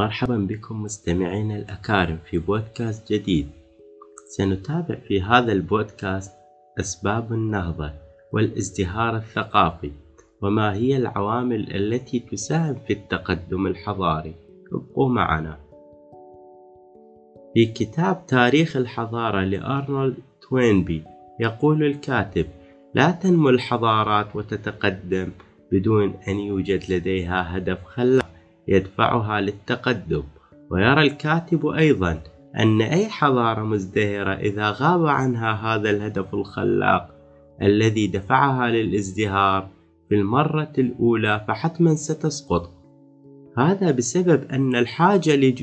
مرحبا بكم مستمعينا الأكارم في بودكاست جديد. سنتابع في هذا البودكاست أسباب النهضة والازدهار الثقافي وما هي العوامل التي تساهم في التقدم الحضاري. ابقوا معنا. في كتاب تاريخ الحضارة لأرنولد توينبي يقول الكاتب لا تنمو الحضارات وتتقدم بدون أن يوجد لديها هدف خلاق يدفعها للتقدم. ويرى الكاتب أيضا أن أي حضارة مزدهرة إذا غاب عنها هذا الهدف الخلاق الذي دفعها للازدهار في المرة الأولى فحتما ستسقط. هذا بسبب أن الحاجة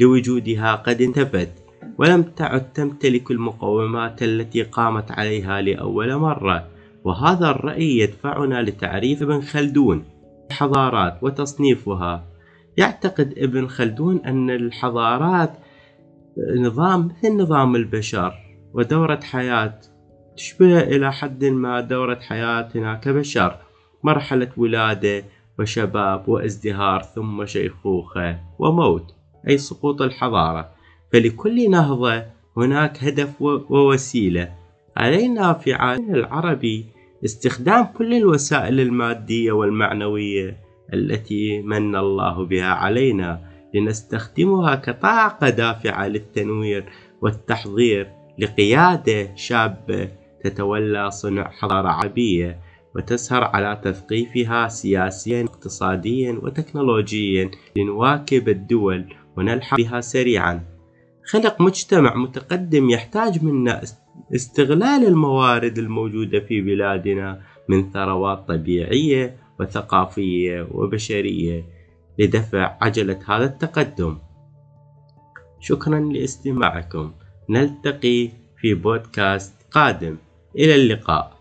لوجودها قد انتفت ولم تعد تمتلك المقومات التي قامت عليها لأول مرة وهذا الرأي يدفعنا لتعريف ابن خلدون. الحضارات وتصنيفها. يعتقد ابن خلدون أن الحضارات نظام مثل نظام البشر ودورة حياة. تشبه إلى حد ما دورة حياتنا كبشر مرحلة ولادة وشباب وازدهار ثم شيخوخة وموت أي سقوط الحضارة. فلكل نهضة هناك هدف ووسيلة. علينا في عالمنا العربي استخدام كل الوسائل المادية والمعنوية التي من الله بها علينا لنستخدمها كطاقة دافعة للتنوير والتحضير لقيادة شابة تتولى صنع حضارة عربية وتسهر على تثقيفها سياسيا اقتصاديا وتكنولوجيا لنواكب الدول ونلحق بها سريعا. خلق مجتمع متقدم يحتاج منا استغلال الموارد الموجودة في بلادنا من ثروات طبيعية وثقافية وبشرية لدفع عجلة هذا التقدم. شكرا لاستماعكم. نلتقي في بودكاست قادم. إلى اللقاء.